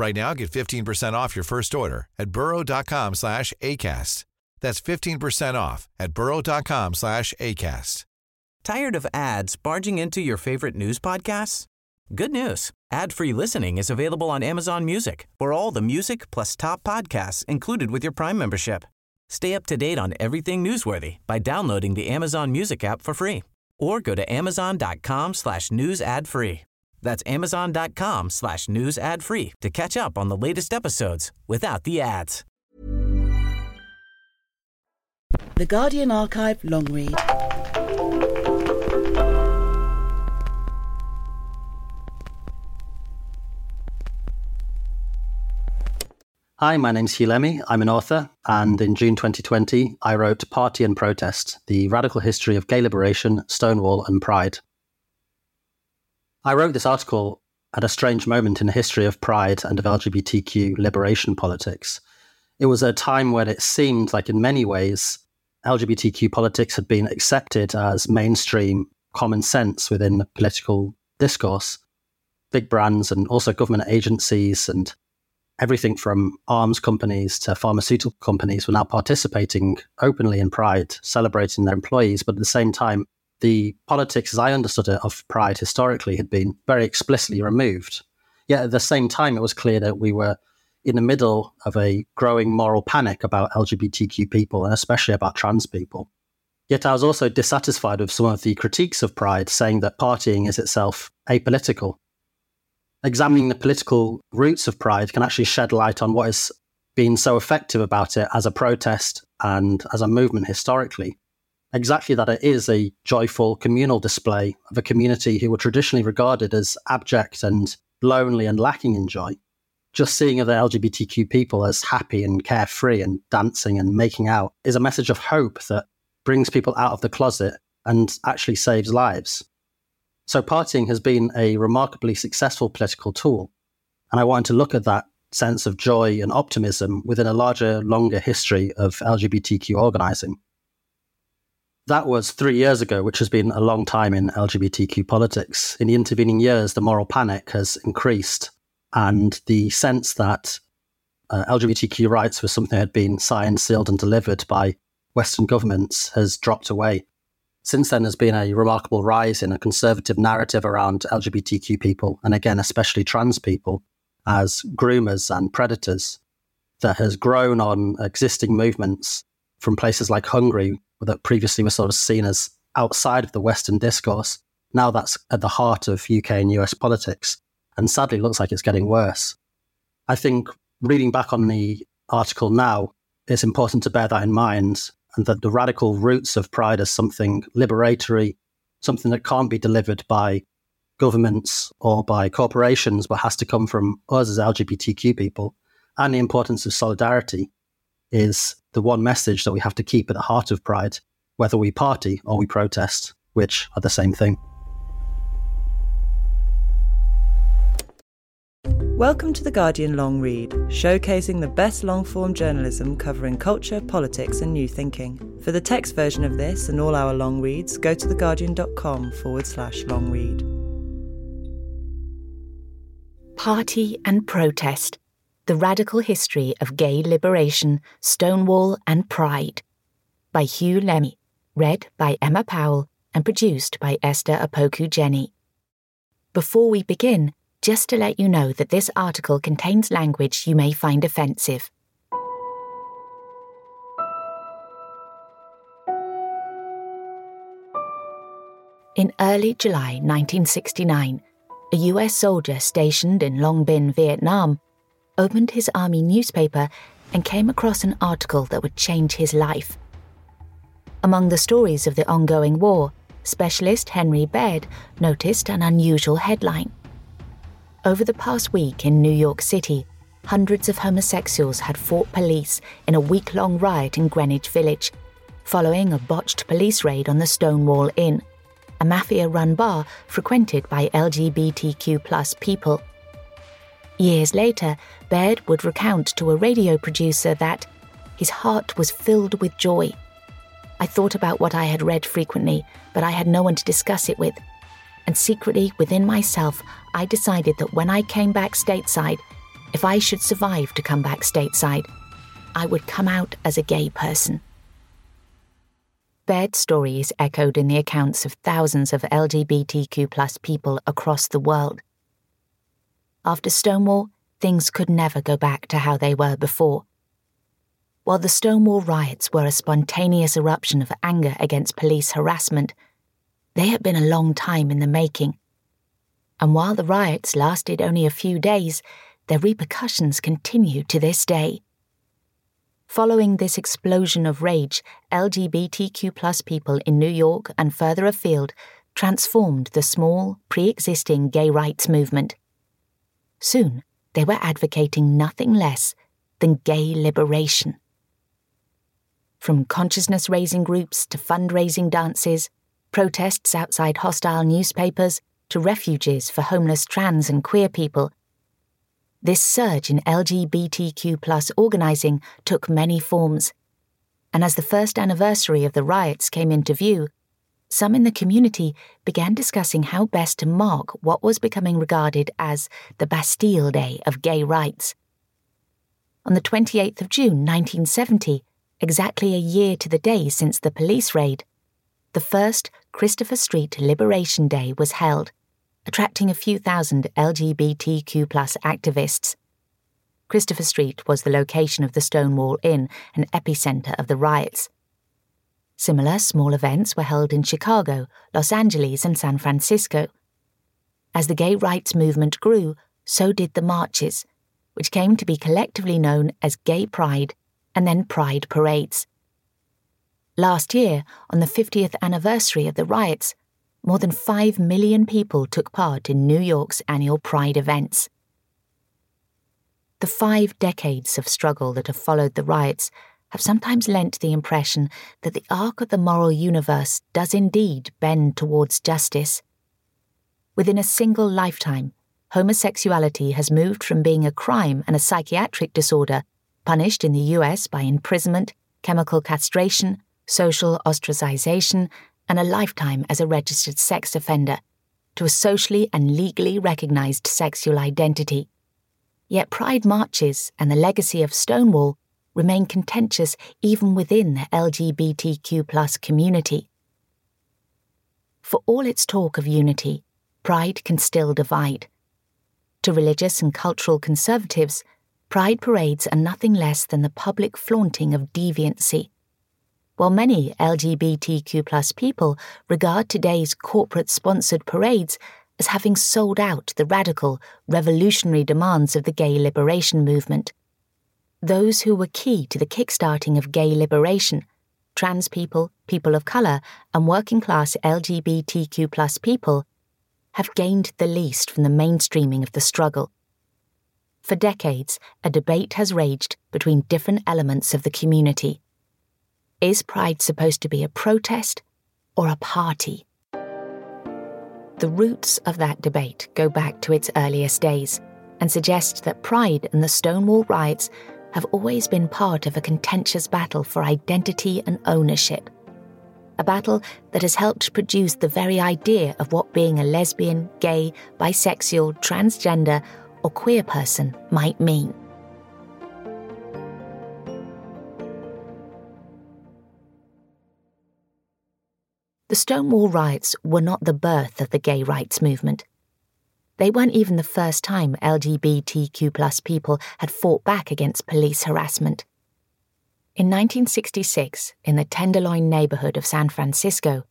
Right now, get 15% off your first order at burrow.com slash ACAST. That's 15% off at burrow.com slash ACAST. Tired of ads barging into your favorite news podcasts? Good news. Ad-free listening is available on Amazon Music for all the music plus top podcasts included with your Prime membership. Stay up to date on everything newsworthy by downloading the Amazon Music app for free or go to amazon.com slash news ad free. That's amazon.com slash news ad free to catch up on the latest episodes without the ads. The Guardian Archive long read. Hi, my name's Huw Lemmey. I'm an author, and in June 2020, I wrote Party and Protest The Radical History of Gay Liberation, Stonewall, and Pride. I wrote this article at a strange moment in the history of Pride and of LGBTQ liberation politics. It was a time when it seemed like, in many ways, LGBTQ politics had been accepted as mainstream common sense within the political discourse. Big brands and also government agencies and everything from arms companies to pharmaceutical companies were now participating openly in Pride, celebrating their employees. But at the same time, the politics, as I understood it, of Pride historically had been very explicitly removed. Yet at the same time, it was clear that we were in the middle of a growing moral panic about LGBTQ people and especially about trans people. Yet I was also dissatisfied with some of the critiques of Pride, saying that partying is itself apolitical examining the political roots of Pride can actually shed light on what has been so effective about it as a protest and as a movement historically. Exactly that it is a joyful communal display of a community who were traditionally regarded as abject and lonely and lacking in joy. Just seeing other LGBTQ people as happy and carefree and dancing and making out is a message of hope that brings people out of the closet and actually saves lives. So partying has been a remarkably successful political tool. And I wanted to look at that sense of joy and optimism within a larger, longer history of LGBTQ organizing. That was three years ago, which has been a long time in LGBTQ politics. In the intervening years, the moral panic has increased, and the sense that uh, LGBTQ rights was something that had been signed, sealed, and delivered by Western governments has dropped away. Since then, there's been a remarkable rise in a conservative narrative around LGBTQ people, and again, especially trans people, as groomers and predators that has grown on existing movements from places like Hungary that previously were sort of seen as outside of the Western discourse. Now that's at the heart of UK and US politics, and sadly looks like it's getting worse. I think reading back on the article now, it's important to bear that in mind and that the radical roots of pride as something liberatory, something that can't be delivered by governments or by corporations, but has to come from us as LGBTQ people, and the importance of solidarity is the one message that we have to keep at the heart of pride, whether we party or we protest, which are the same thing. Welcome to The Guardian Long Read, showcasing the best long form journalism covering culture, politics, and new thinking. For the text version of this and all our long reads, go to theguardian.com forward slash long read. Party and Protest The Radical History of Gay Liberation, Stonewall, and Pride by Huw Lemmey. Read by Emma Powell and produced by Esther Opoku-Gyeni. Before we begin, just to let you know that this article contains language you may find offensive. In early July 1969, a US soldier stationed in Long Binh, Vietnam, opened his army newspaper and came across an article that would change his life. Among the stories of the ongoing war, specialist Henry Baird noticed an unusual headline over the past week in New York City, hundreds of homosexuals had fought police in a week long riot in Greenwich Village, following a botched police raid on the Stonewall Inn, a mafia run bar frequented by LGBTQ people. Years later, Baird would recount to a radio producer that his heart was filled with joy. I thought about what I had read frequently, but I had no one to discuss it with. And secretly, within myself, I decided that when I came back stateside, if I should survive to come back stateside, I would come out as a gay person. Baird's story is echoed in the accounts of thousands of LGBTQ people across the world. After Stonewall, things could never go back to how they were before. While the Stonewall riots were a spontaneous eruption of anger against police harassment, they had been a long time in the making. And while the riots lasted only a few days, their repercussions continue to this day. Following this explosion of rage, LGBTQ people in New York and further afield transformed the small, pre existing gay rights movement. Soon, they were advocating nothing less than gay liberation. From consciousness raising groups to fundraising dances, protests outside hostile newspapers to refuges for homeless trans and queer people, this surge in LGBTQ organising took many forms. And as the first anniversary of the riots came into view, some in the community began discussing how best to mark what was becoming regarded as the Bastille Day of gay rights. On the 28th of June 1970, exactly a year to the day since the police raid, the first Christopher Street Liberation Day was held attracting a few thousand LGBTQ activists. Christopher Street was the location of the Stonewall Inn, an epicenter of the riots. Similar small events were held in Chicago, Los Angeles, and San Francisco. As the gay rights movement grew, so did the marches, which came to be collectively known as Gay Pride and then Pride Parades. Last year, on the 50th anniversary of the riots, more than 5 million people took part in New York's annual Pride events. The five decades of struggle that have followed the riots have sometimes lent the impression that the arc of the moral universe does indeed bend towards justice. Within a single lifetime, homosexuality has moved from being a crime and a psychiatric disorder, punished in the US by imprisonment, chemical castration, social ostracization, and a lifetime as a registered sex offender to a socially and legally recognized sexual identity. Yet pride marches and the legacy of Stonewall remain contentious even within the LGBTQ community. For all its talk of unity, pride can still divide. To religious and cultural conservatives, pride parades are nothing less than the public flaunting of deviancy while many LGBTQ people regard today's corporate sponsored parades as having sold out the radical, revolutionary demands of the gay liberation movement. Those who were key to the kickstarting of gay liberation, trans people, people of colour, and working class LGBTQ people, have gained the least from the mainstreaming of the struggle. For decades, a debate has raged between different elements of the community is Pride supposed to be a protest or a party? The roots of that debate go back to its earliest days and suggest that Pride and the Stonewall riots have always been part of a contentious battle for identity and ownership. A battle that has helped produce the very idea of what being a lesbian, gay, bisexual, transgender, or queer person might mean. The Stonewall riots were not the birth of the gay rights movement. They weren't even the first time LGBTQ plus people had fought back against police harassment. In 1966, in the Tenderloin neighborhood of San Francisco,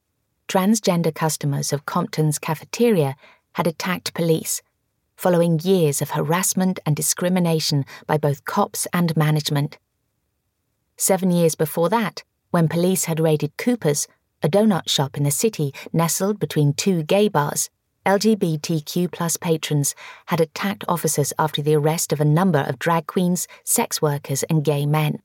transgender customers of Compton's cafeteria had attacked police, following years of harassment and discrimination by both cops and management. Seven years before that, when police had raided Cooper's, a donut shop in the city nestled between two gay bars, LGBTQ patrons had attacked officers after the arrest of a number of drag queens, sex workers, and gay men.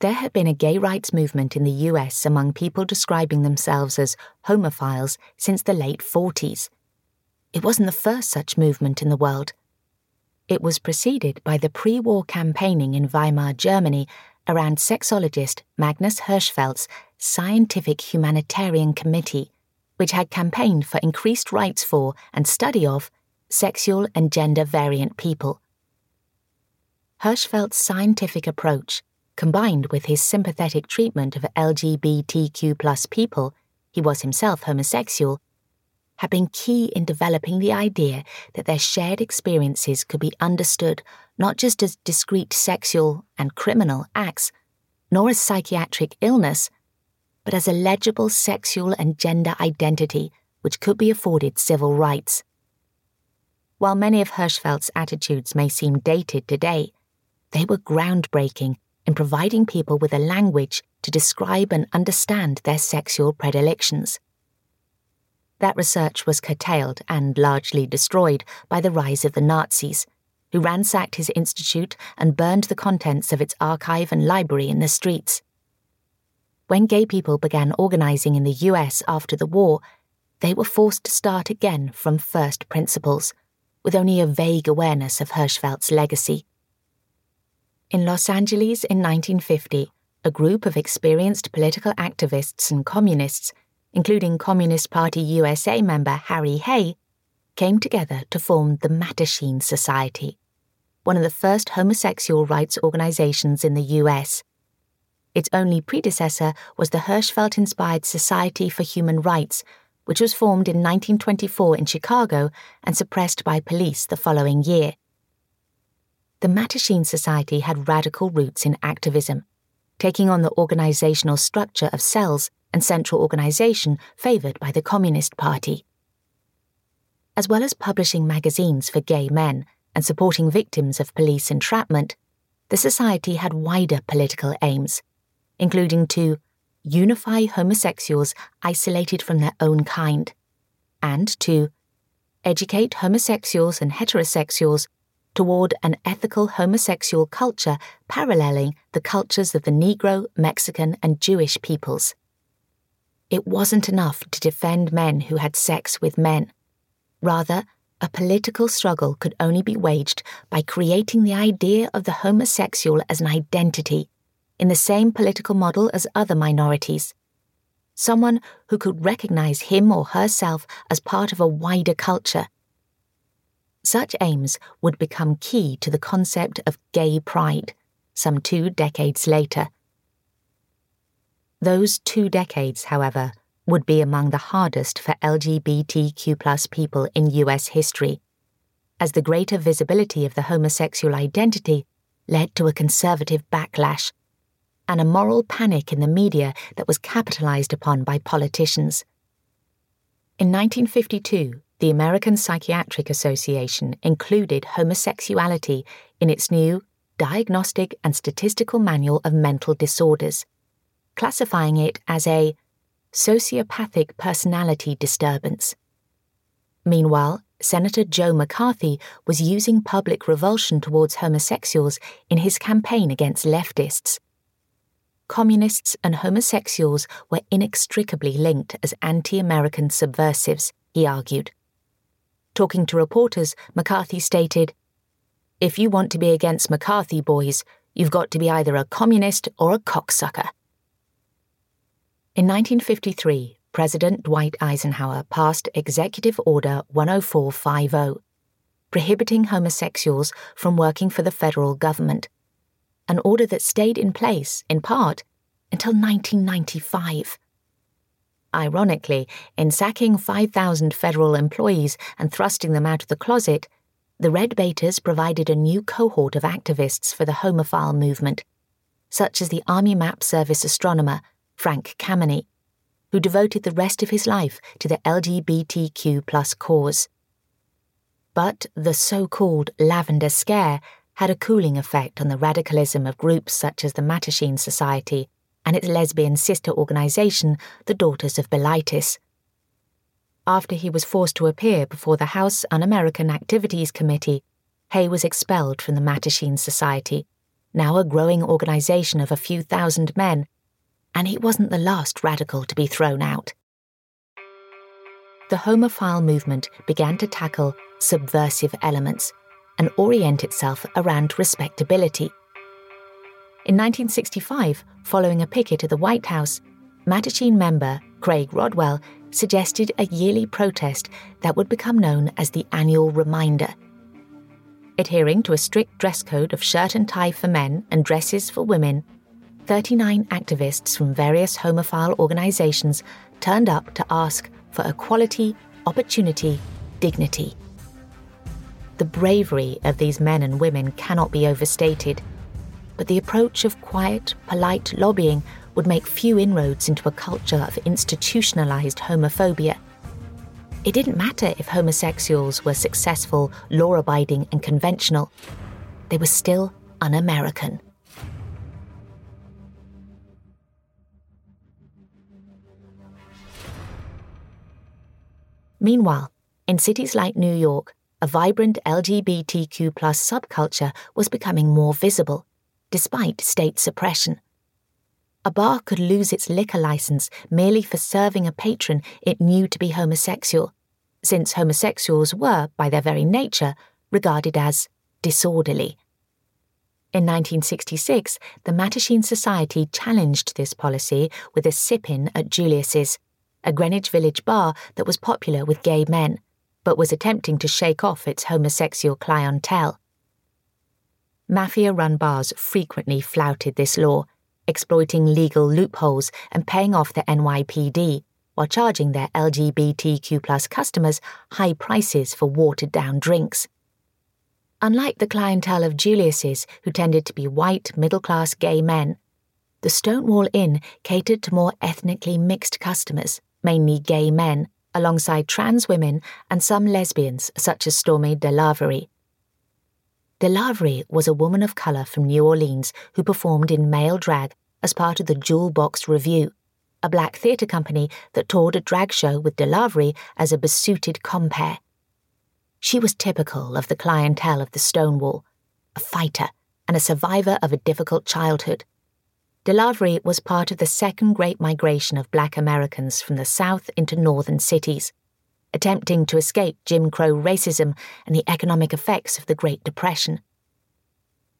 There had been a gay rights movement in the US among people describing themselves as homophiles since the late 40s. It wasn't the first such movement in the world. It was preceded by the pre war campaigning in Weimar, Germany, around sexologist Magnus Hirschfeld's Scientific Humanitarian Committee, which had campaigned for increased rights for and study of sexual and gender variant people. Hirschfeld's scientific approach combined with his sympathetic treatment of LGBTQ people, he was himself homosexual, had been key in developing the idea that their shared experiences could be understood not just as discrete sexual and criminal acts, nor as psychiatric illness, but as a legible sexual and gender identity which could be afforded civil rights. While many of Hirschfeld's attitudes may seem dated today, they were groundbreaking in providing people with a language to describe and understand their sexual predilections. That research was curtailed and largely destroyed by the rise of the Nazis, who ransacked his institute and burned the contents of its archive and library in the streets. When gay people began organizing in the US after the war, they were forced to start again from first principles, with only a vague awareness of Hirschfeld's legacy. In Los Angeles in 1950, a group of experienced political activists and communists, including Communist Party USA member Harry Hay, came together to form the Mattachine Society, one of the first homosexual rights organizations in the US. Its only predecessor was the Hirschfeld inspired Society for Human Rights, which was formed in 1924 in Chicago and suppressed by police the following year the Mattachine Society had radical roots in activism, taking on the organizational structure of cells and central organization favored by the Communist Party. As well as publishing magazines for gay men and supporting victims of police entrapment, the Society had wider political aims, including to unify homosexuals isolated from their own kind, and to educate homosexuals and heterosexuals toward an ethical homosexual culture paralleling the cultures of the Negro, Mexican, and Jewish peoples. It wasn't enough to defend men who had sex with men. Rather, a political struggle could only be waged by creating the idea of the homosexual as an identity, in the same political model as other minorities. Someone who could recognize him or herself as part of a wider culture such aims would become key to the concept of gay pride some two decades later. Those two decades, however, would be among the hardest for LGBTQ people in US history, as the greater visibility of the homosexual identity led to a conservative backlash and a moral panic in the media that was capitalized upon by politicians. In 1952, the American Psychiatric Association included homosexuality in its new Diagnostic and Statistical Manual of Mental Disorders, classifying it as a sociopathic personality disturbance. Meanwhile, Senator Joe McCarthy was using public revulsion towards homosexuals in his campaign against leftists. Communists and homosexuals were inextricably linked as anti American subversives, he argued. Talking to reporters, McCarthy stated, If you want to be against McCarthy, boys, you've got to be either a communist or a cocksucker. In 1953, President Dwight Eisenhower passed Executive Order 10450, prohibiting homosexuals from working for the federal government, an order that stayed in place, in part, until 1995. Ironically, in sacking 5,000 federal employees and thrusting them out of the closet, the Red Baiters provided a new cohort of activists for the homophile movement, such as the Army Map Service astronomer Frank Kameny, who devoted the rest of his life to the LGBTQ plus cause. But the so called Lavender Scare had a cooling effect on the radicalism of groups such as the Mattachine Society and its lesbian sister organisation, the Daughters of Bilitis. after he was forced to appear before the House Un American Activities Committee, Hay was expelled from the Mattachine Society, now a growing organization of a few thousand men, and he wasn't the last radical to be thrown out. The homophile movement began to tackle subversive elements and orient itself around respectability. In 1965, following a picket at the White House, Mattachine member Craig Rodwell suggested a yearly protest that would become known as the Annual Reminder. Adhering to a strict dress code of shirt and tie for men and dresses for women, 39 activists from various homophile organizations turned up to ask for equality, opportunity, dignity. The bravery of these men and women cannot be overstated, but the approach of quiet, polite lobbying would make few inroads into a culture of institutionalized homophobia. It didn't matter if homosexuals were successful, law abiding, and conventional, they were still un American. Meanwhile, in cities like New York, a vibrant LGBTQ subculture was becoming more visible, despite state suppression a bar could lose its liquor license merely for serving a patron it knew to be homosexual, since homosexuals were, by their very nature, regarded as disorderly. In 1966, the Mattachine Society challenged this policy with a sip in at Julius's, a Greenwich Village bar that was popular with gay men, but was attempting to shake off its homosexual clientele. Mafia run bars frequently flouted this law exploiting legal loopholes and paying off the NYPD while charging their LGBTQ customers high prices for watered down drinks. Unlike the clientele of Julius's, who tended to be white, middle class gay men, the Stonewall Inn catered to more ethnically mixed customers, mainly gay men, alongside trans women and some lesbians, such as Stormé DeLarverie. DeLarverie was a woman of colour from New Orleans who performed in male drag as part of the Jewel Box Revue, a black theatre company that toured a drag show with DeLarverie as a besuited compere. She was typical of the clientele of the Stonewall, a fighter and a survivor of a difficult childhood. DeLarverie was part of the second great migration of black Americans from the South into northern cities attempting to escape Jim Crow racism and the economic effects of the Great Depression.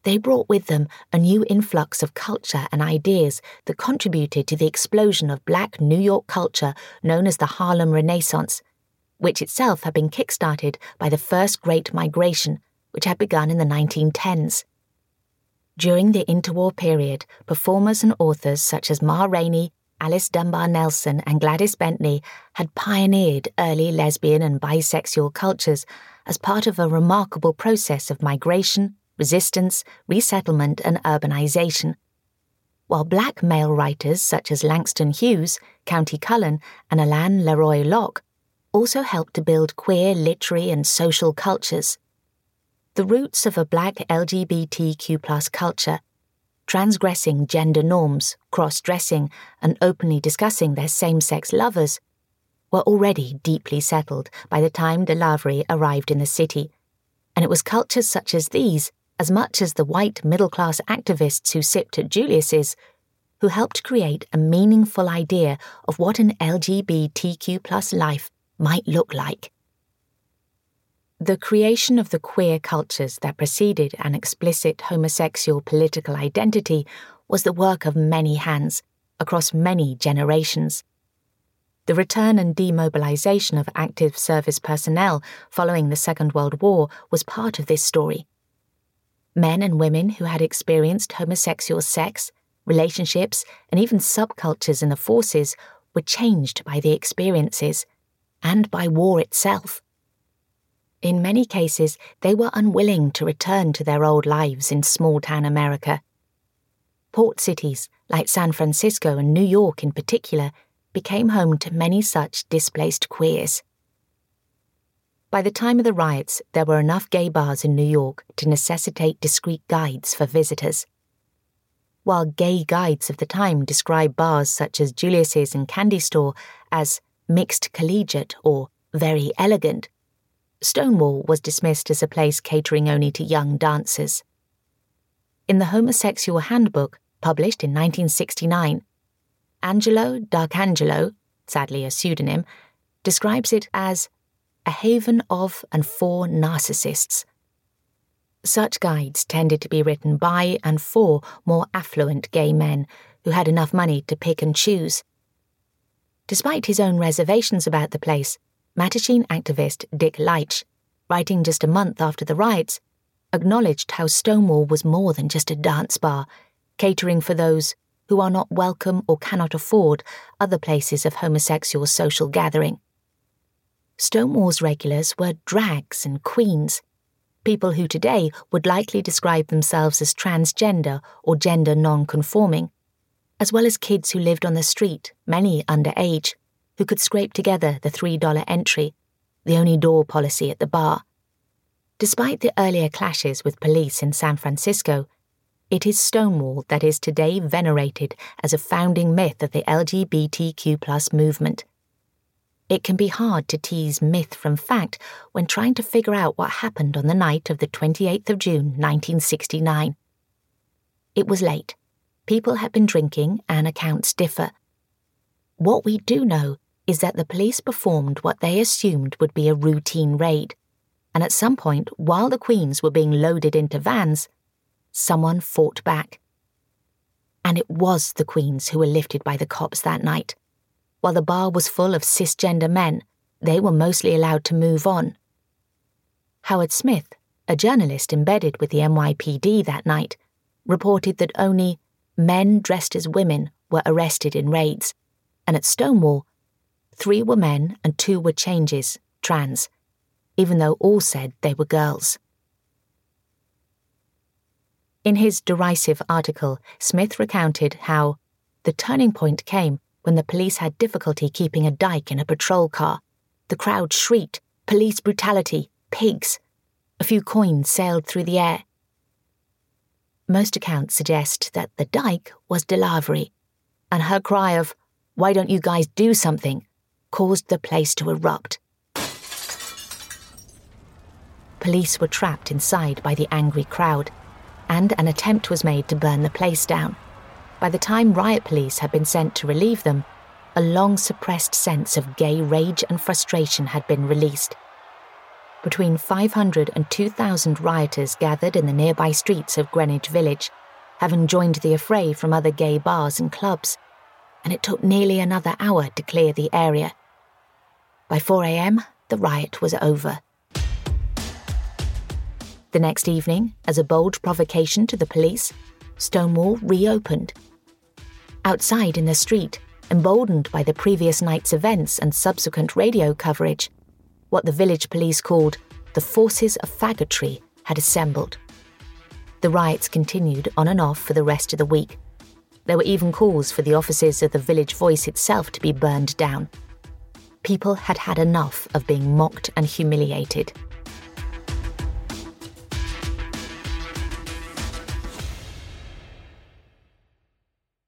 They brought with them a new influx of culture and ideas that contributed to the explosion of black New York culture known as the Harlem Renaissance, which itself had been kick-started by the first Great Migration, which had begun in the 1910s. During the interwar period, performers and authors such as Ma Rainey, Alice Dunbar Nelson and Gladys Bentley had pioneered early lesbian and bisexual cultures as part of a remarkable process of migration, resistance, resettlement, and urbanization. While black male writers such as Langston Hughes, Countee Cullen, and Alain Leroy Locke also helped to build queer literary and social cultures. The roots of a black LGBTQ culture transgressing gender norms, cross dressing, and openly discussing their same sex lovers, were already deeply settled by the time DeLarverie arrived in the city, and it was cultures such as these, as much as the white middle class activists who sipped at Julius's, who helped create a meaningful idea of what an LGBTQ life might look like. The creation of the queer cultures that preceded an explicit homosexual political identity was the work of many hands across many generations. The return and demobilization of active service personnel following the Second World War was part of this story. Men and women who had experienced homosexual sex, relationships, and even subcultures in the forces were changed by the experiences and by war itself. In many cases, they were unwilling to return to their old lives in small town America. Port cities, like San Francisco and New York in particular, became home to many such displaced queers. By the time of the riots, there were enough gay bars in New York to necessitate discreet guides for visitors. While gay guides of the time described bars such as Julius's and Candy Store as mixed collegiate or very elegant, Stonewall was dismissed as a place catering only to young dancers. In the Homosexual Handbook, published in 1969, Angelo D'Arcangelo, sadly a pseudonym, describes it as a haven of and for narcissists. Such guides tended to be written by and for more affluent gay men who had enough money to pick and choose. Despite his own reservations about the place, Mattachine activist Dick Leitch, writing just a month after the riots, acknowledged how Stonewall was more than just a dance bar, catering for those who are not welcome or cannot afford other places of homosexual social gathering. Stonewall's regulars were drags and queens, people who today would likely describe themselves as transgender or gender non conforming, as well as kids who lived on the street, many underage, who could scrape together the $3 entry, the only door policy at the bar. Despite the earlier clashes with police in San Francisco, it is Stonewall that is today venerated as a founding myth of the LGBTQ movement. It can be hard to tease myth from fact when trying to figure out what happened on the night of the 28th of June 1969. It was late. People had been drinking and accounts differ. What we do know is that the police performed what they assumed would be a routine raid. And at some point, while the Queens were being loaded into vans, someone fought back. And it was the Queens who were lifted by the cops that night. While the bar was full of cisgender men, they were mostly allowed to move on. Howard Smith, a journalist embedded with the NYPD that night, reported that only men dressed as women were arrested in raids, and at Stonewall, three were men and two were changes, trans, even though all said they were girls. In his derisive article, Smith recounted how the turning point came when the police had difficulty keeping a dyke in a patrol car. The crowd shrieked, police brutality, pigs. A few coins sailed through the air. Most accounts suggest that the dyke was DeLarverie, and her cry of, Why don't you guys do something? Caused the place to erupt. Police were trapped inside by the angry crowd, and an attempt was made to burn the place down. By the time riot police had been sent to relieve them, a long suppressed sense of gay rage and frustration had been released. Between 500 and 2,000 rioters gathered in the nearby streets of Greenwich Village, having joined the affray from other gay bars and clubs, and it took nearly another hour to clear the area. By 4 a.m., the riot was over. The next evening, as a bold provocation to the police, Stonewall reopened. Outside in the street, emboldened by the previous night's events and subsequent radio coverage, what the village police called the forces of faggotry had assembled. The riots continued on and off for the rest of the week. There were even calls for the offices of the Village Voice itself to be burned down. People had had enough of being mocked and humiliated.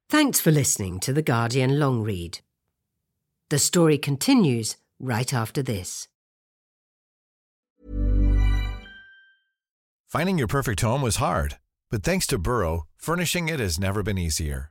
Thanks for listening to The Guardian Long Read. The story continues right after this. Finding your perfect home was hard, but thanks to Burrow, furnishing it has never been easier.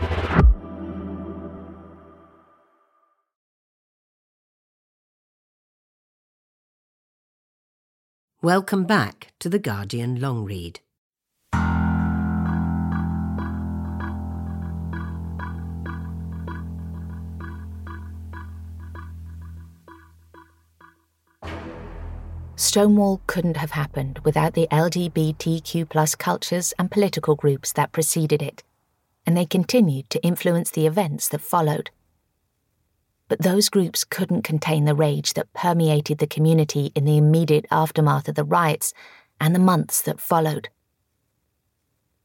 Welcome back to the Guardian Long Read. Stonewall couldn't have happened without the LGBTQ plus cultures and political groups that preceded it, and they continued to influence the events that followed. But those groups couldn't contain the rage that permeated the community in the immediate aftermath of the riots and the months that followed.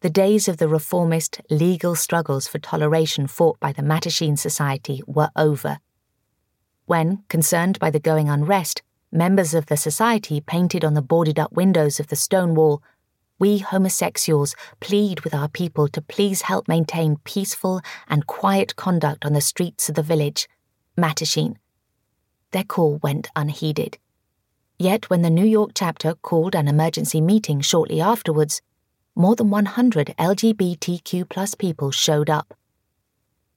The days of the reformist legal struggles for toleration fought by the Mattachine Society were over. When, concerned by the going unrest, members of the society painted on the boarded up windows of the Stonewall, We homosexuals plead with our people to please help maintain peaceful and quiet conduct on the streets of the village, Mattachine. Their call went unheeded. Yet, when the New York chapter called an emergency meeting shortly afterwards, more than 100 LGBTQ plus people showed up.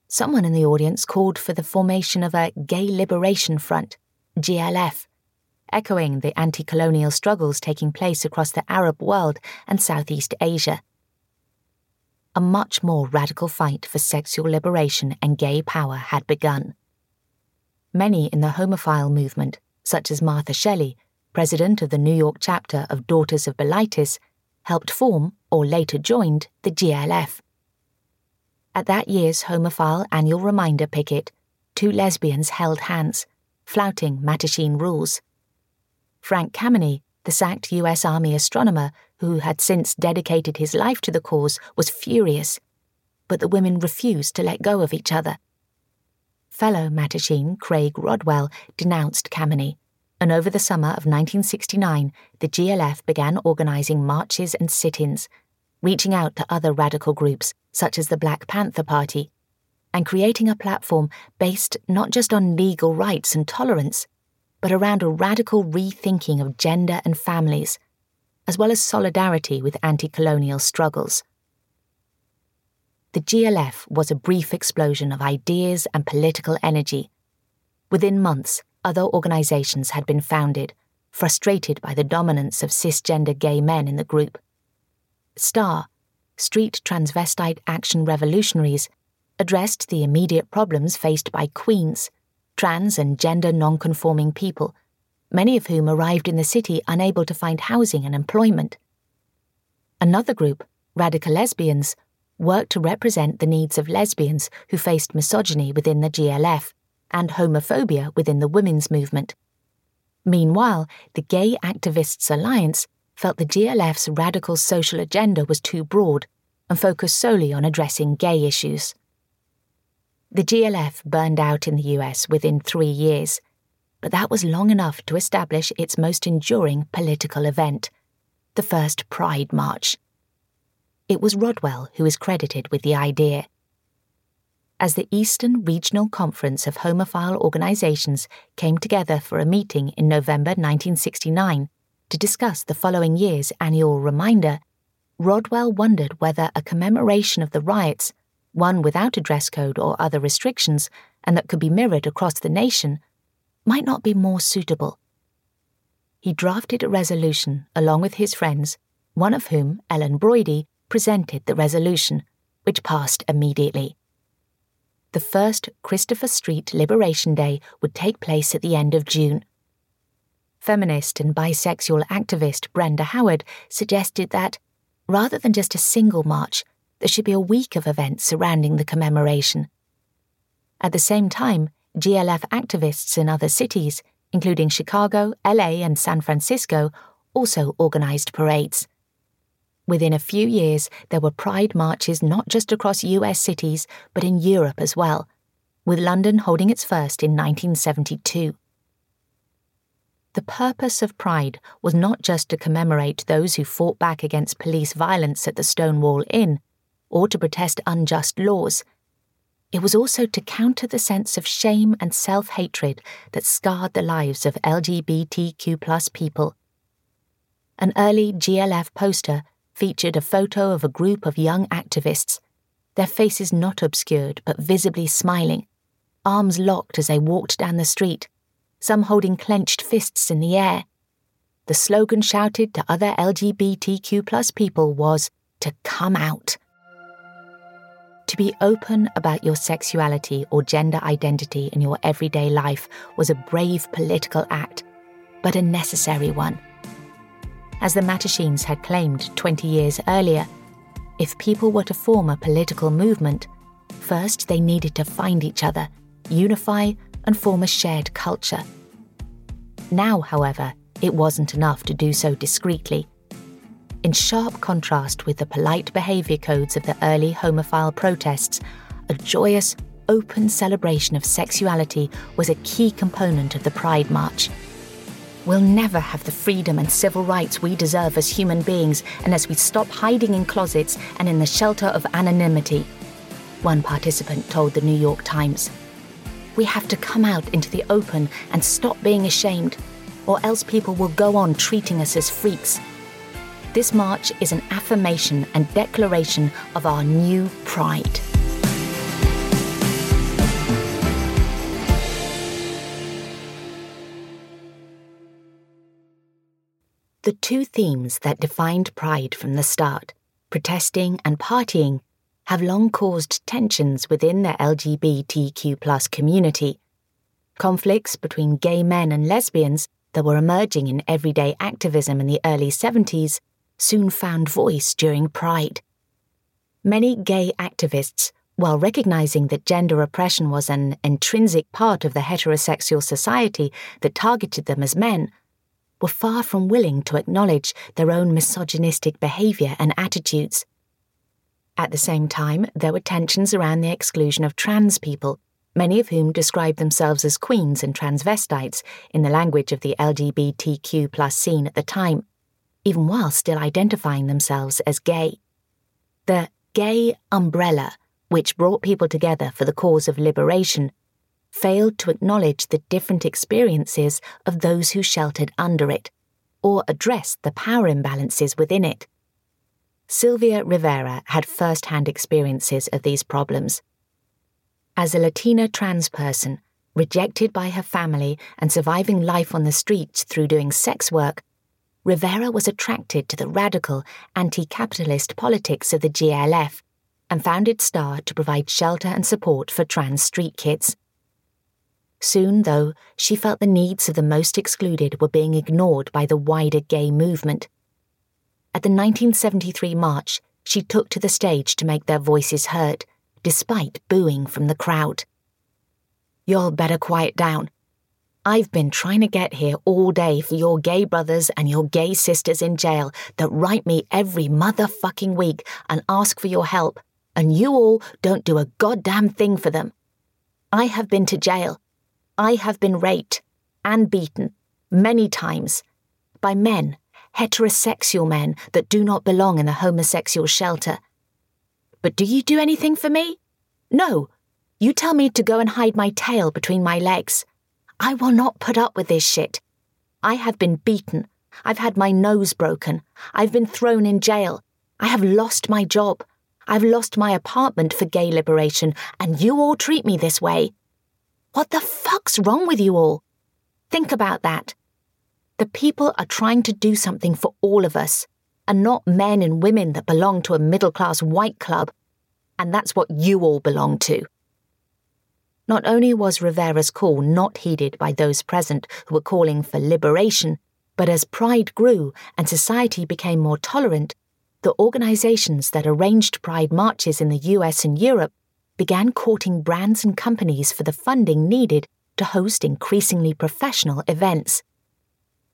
Someone in the audience called for the formation of a Gay Liberation Front, GLF, echoing the anti colonial struggles taking place across the Arab world and Southeast Asia. A much more radical fight for sexual liberation and gay power had begun. Many in the homophile movement, such as Martha Shelley, president of the New York chapter of Daughters of Bilitis, helped form, or later joined, the GLF. At that year's homophile annual reminder picket, two lesbians held hands, flouting Mattachine rules. Frank Kameny, the sacked US Army astronomer who had since dedicated his life to the cause, was furious, but the women refused to let go of each other. Fellow Mattachine Craig Rodwell denounced Kameny, and over the summer of 1969, the GLF began organizing marches and sit ins, reaching out to other radical groups such as the Black Panther Party, and creating a platform based not just on legal rights and tolerance, but around a radical rethinking of gender and families, as well as solidarity with anti colonial struggles. The GLF was a brief explosion of ideas and political energy. Within months, other organizations had been founded, frustrated by the dominance of cisgender gay men in the group. STAR, Street Transvestite Action Revolutionaries, addressed the immediate problems faced by queens trans and gender non-conforming people, many of whom arrived in the city unable to find housing and employment. Another group, radical lesbians, worked to represent the needs of lesbians who faced misogyny within the GLF and homophobia within the women's movement. Meanwhile, the Gay Activists Alliance felt the GLF's radical social agenda was too broad and focused solely on addressing gay issues. The GLF burned out in the US within three years, but that was long enough to establish its most enduring political event the first Pride March. It was Rodwell who is credited with the idea. As the Eastern Regional Conference of Homophile Organizations came together for a meeting in November 1969 to discuss the following year's annual reminder, Rodwell wondered whether a commemoration of the riots one without a dress code or other restrictions, and that could be mirrored across the nation, might not be more suitable. He drafted a resolution along with his friends, one of whom, Ellen Broidy, presented the resolution, which passed immediately. The first Christopher Street Liberation Day would take place at the end of June. Feminist and bisexual activist Brenda Howard suggested that rather than just a single march, there should be a week of events surrounding the commemoration. At the same time, GLF activists in other cities, including Chicago, LA, and San Francisco, also organised parades. Within a few years, there were pride marches not just across US cities, but in Europe as well, with London holding its first in 1972. The purpose of Pride was not just to commemorate those who fought back against police violence at the Stonewall Inn, or to protest unjust laws. It was also to counter the sense of shame and self hatred that scarred the lives of LGBTQ people. An early GLF poster featured a photo of a group of young activists, their faces not obscured but visibly smiling, arms locked as they walked down the street, some holding clenched fists in the air. The slogan shouted to other LGBTQ people was to come out. To be open about your sexuality or gender identity in your everyday life was a brave political act, but a necessary one as the Mattachines had claimed 20 years earlier, if people were to form a political movement, first they needed to find each other, unify, and form a shared culture. Now, however, it wasn't enough to do so discreetly. In sharp contrast with the polite behaviour codes of the early homophile protests, a joyous, open celebration of sexuality was a key component of the Pride March. We'll never have the freedom and civil rights we deserve as human beings unless we stop hiding in closets and in the shelter of anonymity, one participant told the New York Times. We have to come out into the open and stop being ashamed, or else people will go on treating us as freaks. This march is an affirmation and declaration of our new pride. The two themes that defined Pride from the start, protesting and partying, have long caused tensions within the LGBTQ community. Conflicts between gay men and lesbians that were emerging in everyday activism in the early 70s soon found voice during Pride. Many gay activists, while recognizing that gender oppression was an intrinsic part of the heterosexual society that targeted them as men, were far from willing to acknowledge their own misogynistic behaviour and attitudes. At the same time, there were tensions around the exclusion of trans people, many of whom described themselves as queens and transvestites in the language of the LGBTQ plus scene at the time, even while still identifying themselves as gay. The gay umbrella, which brought people together for the cause of liberation, failed to acknowledge the different experiences of those who sheltered under it, or address the power imbalances within it. Sylvia Rivera had first hand experiences of these problems. As a Latina trans person, rejected by her family and surviving life on the streets through doing sex work, Rivera was attracted to the radical, anti capitalist politics of the GLF and founded STAR to provide shelter and support for trans street kids. Soon, though, she felt the needs of the most excluded were being ignored by the wider gay movement. At the 1973 march, she took to the stage to make their voices heard, despite booing from the crowd. You'll better quiet down. I've been trying to get here all day for your gay brothers and your gay sisters in jail that write me every motherfucking week and ask for your help, and you all don't do a goddamn thing for them. I have been to jail I have been raped and beaten many times by men, heterosexual men that do not belong in a homosexual shelter. But do you do anything for me? No. You tell me to go and hide my tail between my legs. I will not put up with this shit. I have been beaten. I've had my nose broken. I've been thrown in jail. I have lost my job. I've lost my apartment for gay liberation, and you all treat me this way. What the fuck's wrong with you all? Think about that. The people are trying to do something for all of us, and not men and women that belong to a middle class white club. And that's what you all belong to. Not only was Rivera's call not heeded by those present who were calling for liberation, but as pride grew and society became more tolerant, the organizations that arranged Pride marches in the US and Europe began courting brands and companies for the funding needed to host increasingly professional events.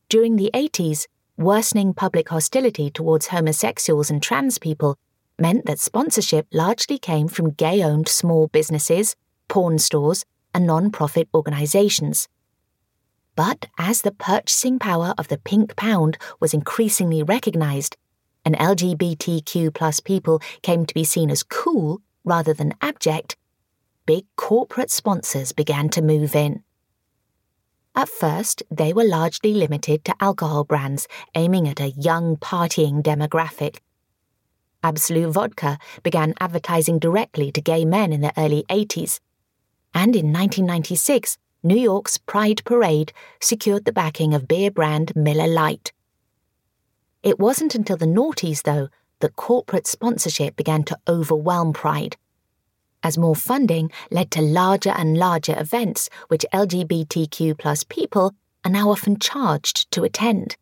During the 80s, worsening public hostility towards homosexuals and trans people meant that sponsorship largely came from gay owned small businesses, porn stores, and non profit organizations. But as the purchasing power of the pink pound was increasingly recognized, and LGBTQ people came to be seen as cool rather than abject, big corporate sponsors began to move in. At first, they were largely limited to alcohol brands aiming at a young partying demographic. Absolut Vodka began advertising directly to gay men in the early 80s. And in 1996, New York's Pride Parade secured the backing of beer brand Miller Lite. It wasn't until the noughties, though, that corporate sponsorship began to overwhelm Pride as more funding led to larger and larger events which LGBTQ plus people are now often charged to attend.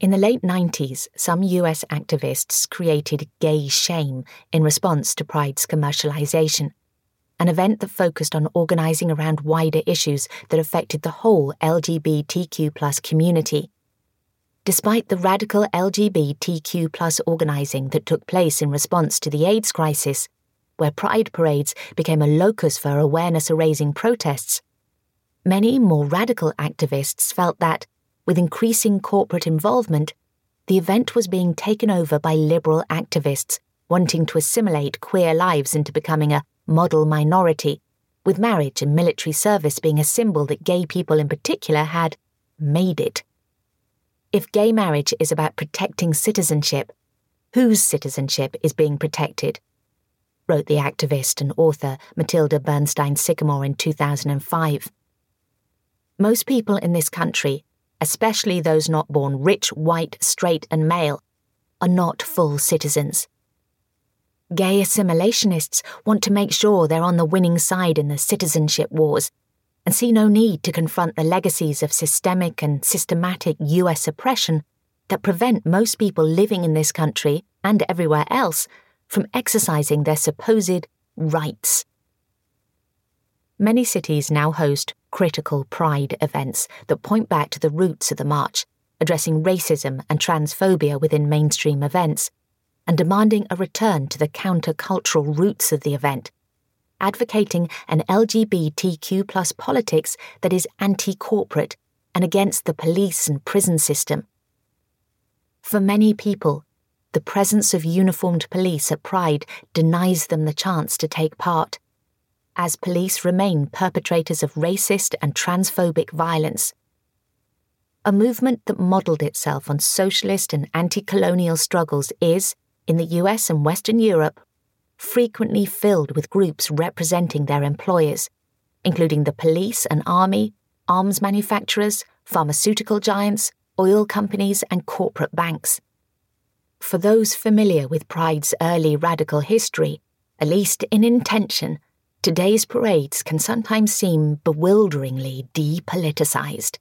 In the late 90s, some US activists created Gay Shame in response to Pride's commercialization, an event that focused on organizing around wider issues that affected the whole LGBTQ community. Despite the radical LGBTQ plus organizing that took place in response to the AIDS crisis, where pride parades became a locus for awareness raising protests, many more radical activists felt that, with increasing corporate involvement, the event was being taken over by liberal activists wanting to assimilate queer lives into becoming a model minority, with marriage and military service being a symbol that gay people in particular had made it. If gay marriage is about protecting citizenship, whose citizenship is being protected? wrote the activist and author Mattilda Bernstein Sycamore in 2005. Most people in this country, especially those not born rich, white, straight, and male, are not full citizens. Gay assimilationists want to make sure they're on the winning side in the citizenship wars and see no need to confront the legacies of systemic and systematic US oppression that prevent most people living in this country and everywhere else from exercising their supposed rights. Many cities now host critical pride events that point back to the roots of the march, addressing racism and transphobia within mainstream events, and demanding a return to the countercultural roots of the event, advocating an LGBTQ plus politics that is anti corporate and against the police and prison system. For many people, the presence of uniformed police at Pride denies them the chance to take part, as police remain perpetrators of racist and transphobic violence. A movement that modelled itself on socialist and anti colonial struggles is, in the US and Western Europe, frequently filled with groups representing their employers, including the police and army, arms manufacturers, pharmaceutical giants, oil companies, and corporate banks. For those familiar with Pride's early radical history, at least in intention, today's parades can sometimes seem bewilderingly depoliticized.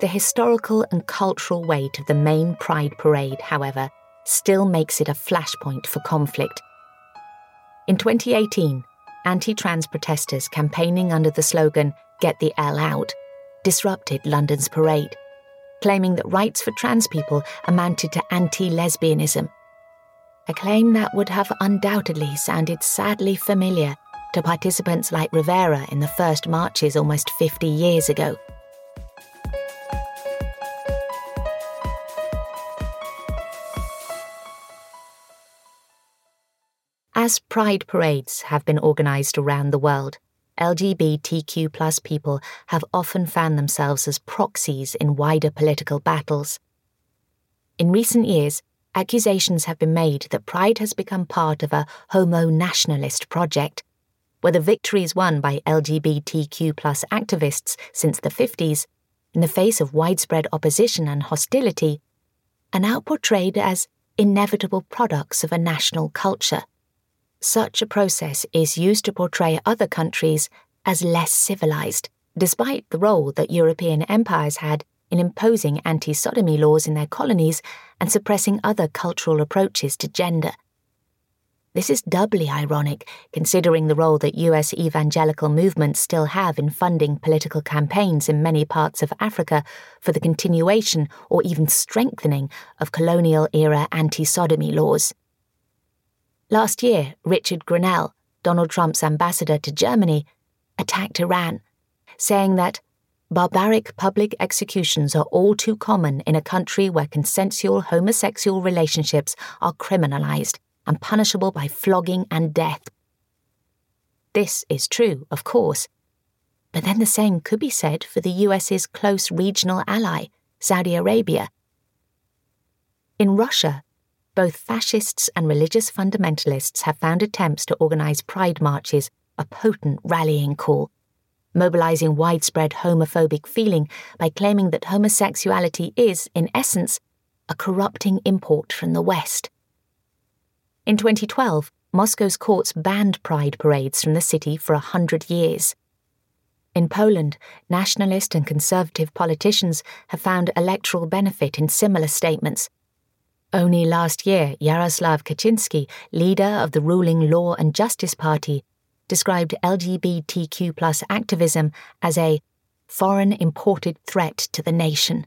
The historical and cultural weight of the main Pride parade, however, still makes it a flashpoint for conflict. In 2018, anti trans protesters campaigning under the slogan Get the L Out disrupted London's parade claiming that rights for trans people amounted to anti lesbianism. A claim that would have undoubtedly sounded sadly familiar to participants like Rivera in the first marches almost 50 years ago. As pride parades have been organised around the world, LGBTQ people have often found themselves as proxies in wider political battles. In recent years, accusations have been made that Pride has become part of a homo nationalist project, where the victories won by LGBTQ activists since the 50s, in the face of widespread opposition and hostility, are now portrayed as inevitable products of a national culture. Such a process is used to portray other countries as less civilized, despite the role that European empires had in imposing anti sodomy laws in their colonies and suppressing other cultural approaches to gender. This is doubly ironic, considering the role that US evangelical movements still have in funding political campaigns in many parts of Africa for the continuation or even strengthening of colonial era anti sodomy laws. Last year, Richard Grenell, Donald Trump's ambassador to Germany, attacked Iran, saying that barbaric public executions are all too common in a country where consensual homosexual relationships are criminalized and punishable by flogging and death. This is true, of course, but then the same could be said for the US's close regional ally, Saudi Arabia. In Russia, both fascists and religious fundamentalists have found attempts to organize pride marches a potent rallying call, mobilizing widespread homophobic feeling by claiming that homosexuality is, in essence, a corrupting import from the West. In 2012, Moscow's courts banned pride parades from the city for a hundred years. In Poland, nationalist and conservative politicians have found electoral benefit in similar statements. Only last year, Yaroslav Kaczynski, leader of the ruling Law and Justice Party, described LGBTQ activism as a foreign imported threat to the nation.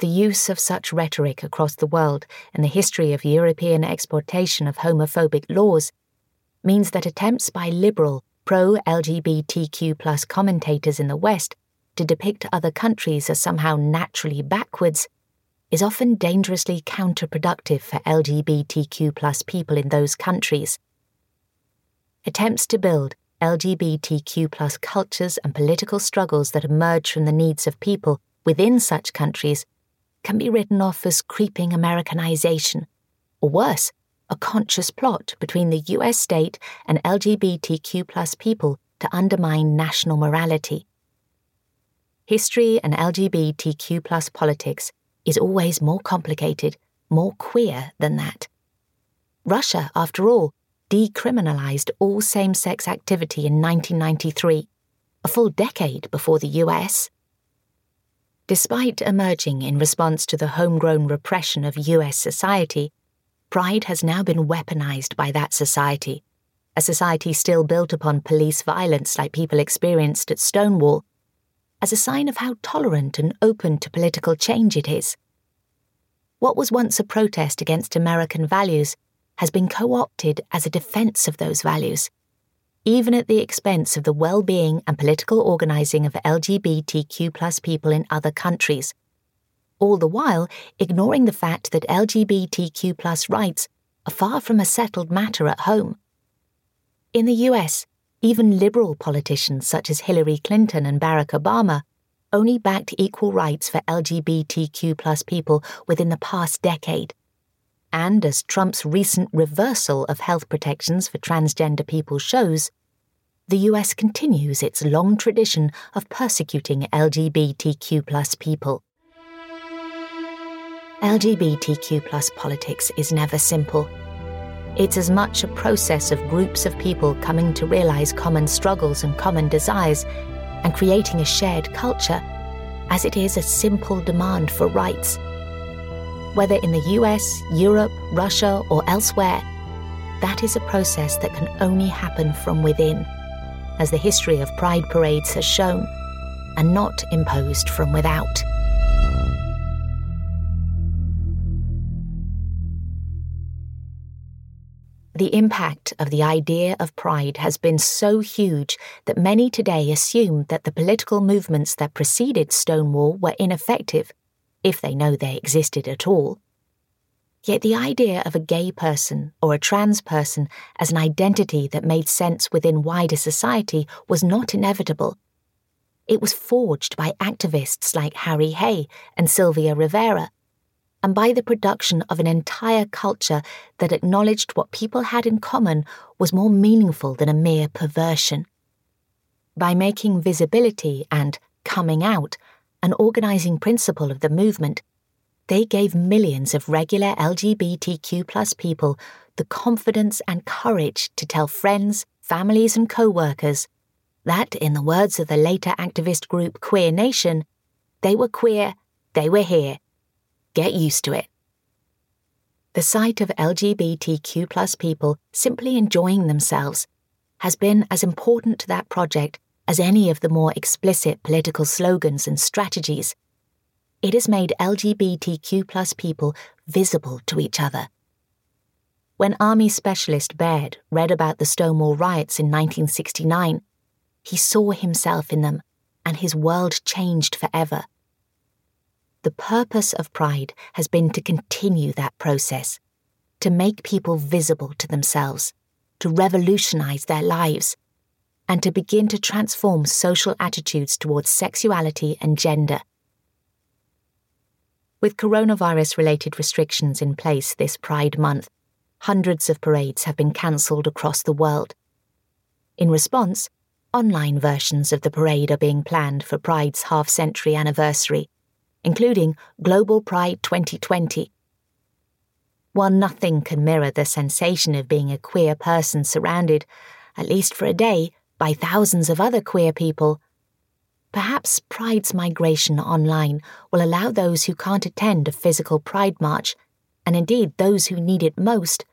The use of such rhetoric across the world and the history of European exportation of homophobic laws means that attempts by liberal, pro LGBTQ commentators in the West to depict other countries as somehow naturally backwards is often dangerously counterproductive for LGBTQ people in those countries. Attempts to build LGBTQ cultures and political struggles that emerge from the needs of people within such countries can be written off as creeping Americanization, or worse, a conscious plot between the US state and LGBTQ people to undermine national morality. History and LGBTQ politics is always more complicated, more queer than that. Russia, after all, decriminalized all same sex activity in 1993, a full decade before the US. Despite emerging in response to the homegrown repression of US society, pride has now been weaponized by that society, a society still built upon police violence like people experienced at Stonewall, as a sign of how tolerant and open to political change it is. What was once a protest against American values has been co opted as a defense of those values even at the expense of the well being and political organising of LGBTQ people in other countries. All the while ignoring the fact that LGBTQ rights are far from a settled matter at home. In the US, even liberal politicians such as Hillary Clinton and Barack Obama only backed equal rights for LGBTQ plus people within the past decade. And as Trump's recent reversal of health protections for transgender people shows, the US continues its long tradition of persecuting LGBTQ plus people. LGBTQ plus politics is never simple. It's as much a process of groups of people coming to realize common struggles and common desires and creating a shared culture as it is a simple demand for rights whether in the US, Europe, Russia, or elsewhere, that is a process that can only happen from within, as the history of pride parades has shown, and not imposed from without. The impact of the idea of pride has been so huge that many today assume that the political movements that preceded Stonewall were ineffective if they know they existed at all. Yet the idea of a gay person or a trans person as an identity that made sense within wider society was not inevitable. It was forged by activists like Harry Hay and Sylvia Rivera, and by the production of an entire culture that acknowledged what people had in common was more meaningful than a mere perversion. By making visibility and coming out an organizing principle of the movement, they gave millions of regular LGBTQ people the confidence and courage to tell friends, families, and co workers that, in the words of the later activist group Queer Nation, They were queer, they were here. Get used to it. The sight of LGBTQ plus people simply enjoying themselves has been as important to that project as any of the more explicit political slogans and strategies. It has made LGBTQ plus people visible to each other. When Army Specialist Baird read about the Stonewall riots in 1969, he saw himself in them and his world changed forever. The purpose of Pride has been to continue that process, to make people visible to themselves, to revolutionize their lives, and to begin to transform social attitudes towards sexuality and gender. With coronavirus related restrictions in place this Pride Month, hundreds of parades have been cancelled across the world. In response, online versions of the parade are being planned for Pride's half century anniversary including Global Pride 2020. While nothing can mirror the sensation of being a queer person surrounded, at least for a day, by thousands of other queer people, perhaps Pride's migration online will allow those who can't attend a physical Pride march, and indeed those who need it most,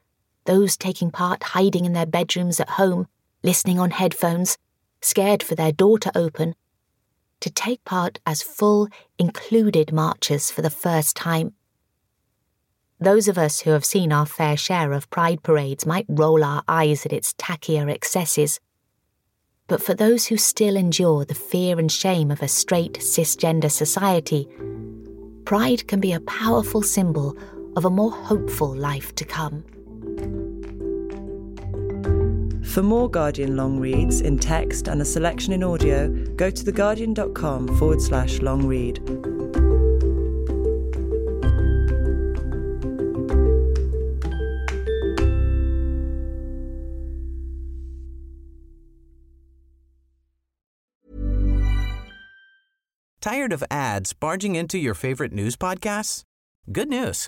those taking part hiding in their bedrooms at home, listening on headphones, scared for their door to open, to take part as full, included marchers for the first time. Those of us who have seen our fair share of pride parades might roll our eyes at its tackier excesses. But for those who still endure the fear and shame of a straight cisgender society, pride can be a powerful symbol of a more hopeful life to come. For more Guardian long reads in text and a selection in audio, go to theguardian.com forward slash long read. Tired of ads barging into your favorite news podcasts? Good news.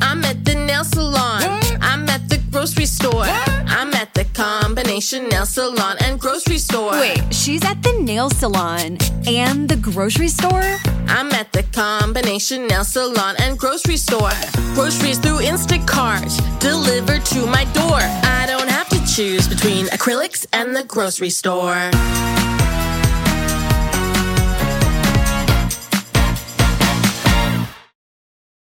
I'm at the nail salon. I'm at the grocery store. I'm at the combination nail salon and grocery store. Wait, she's at the nail salon and the grocery store? I'm at the combination nail salon and grocery store. Groceries through Instacart, delivered to my door. I don't have to choose between acrylics and the grocery store.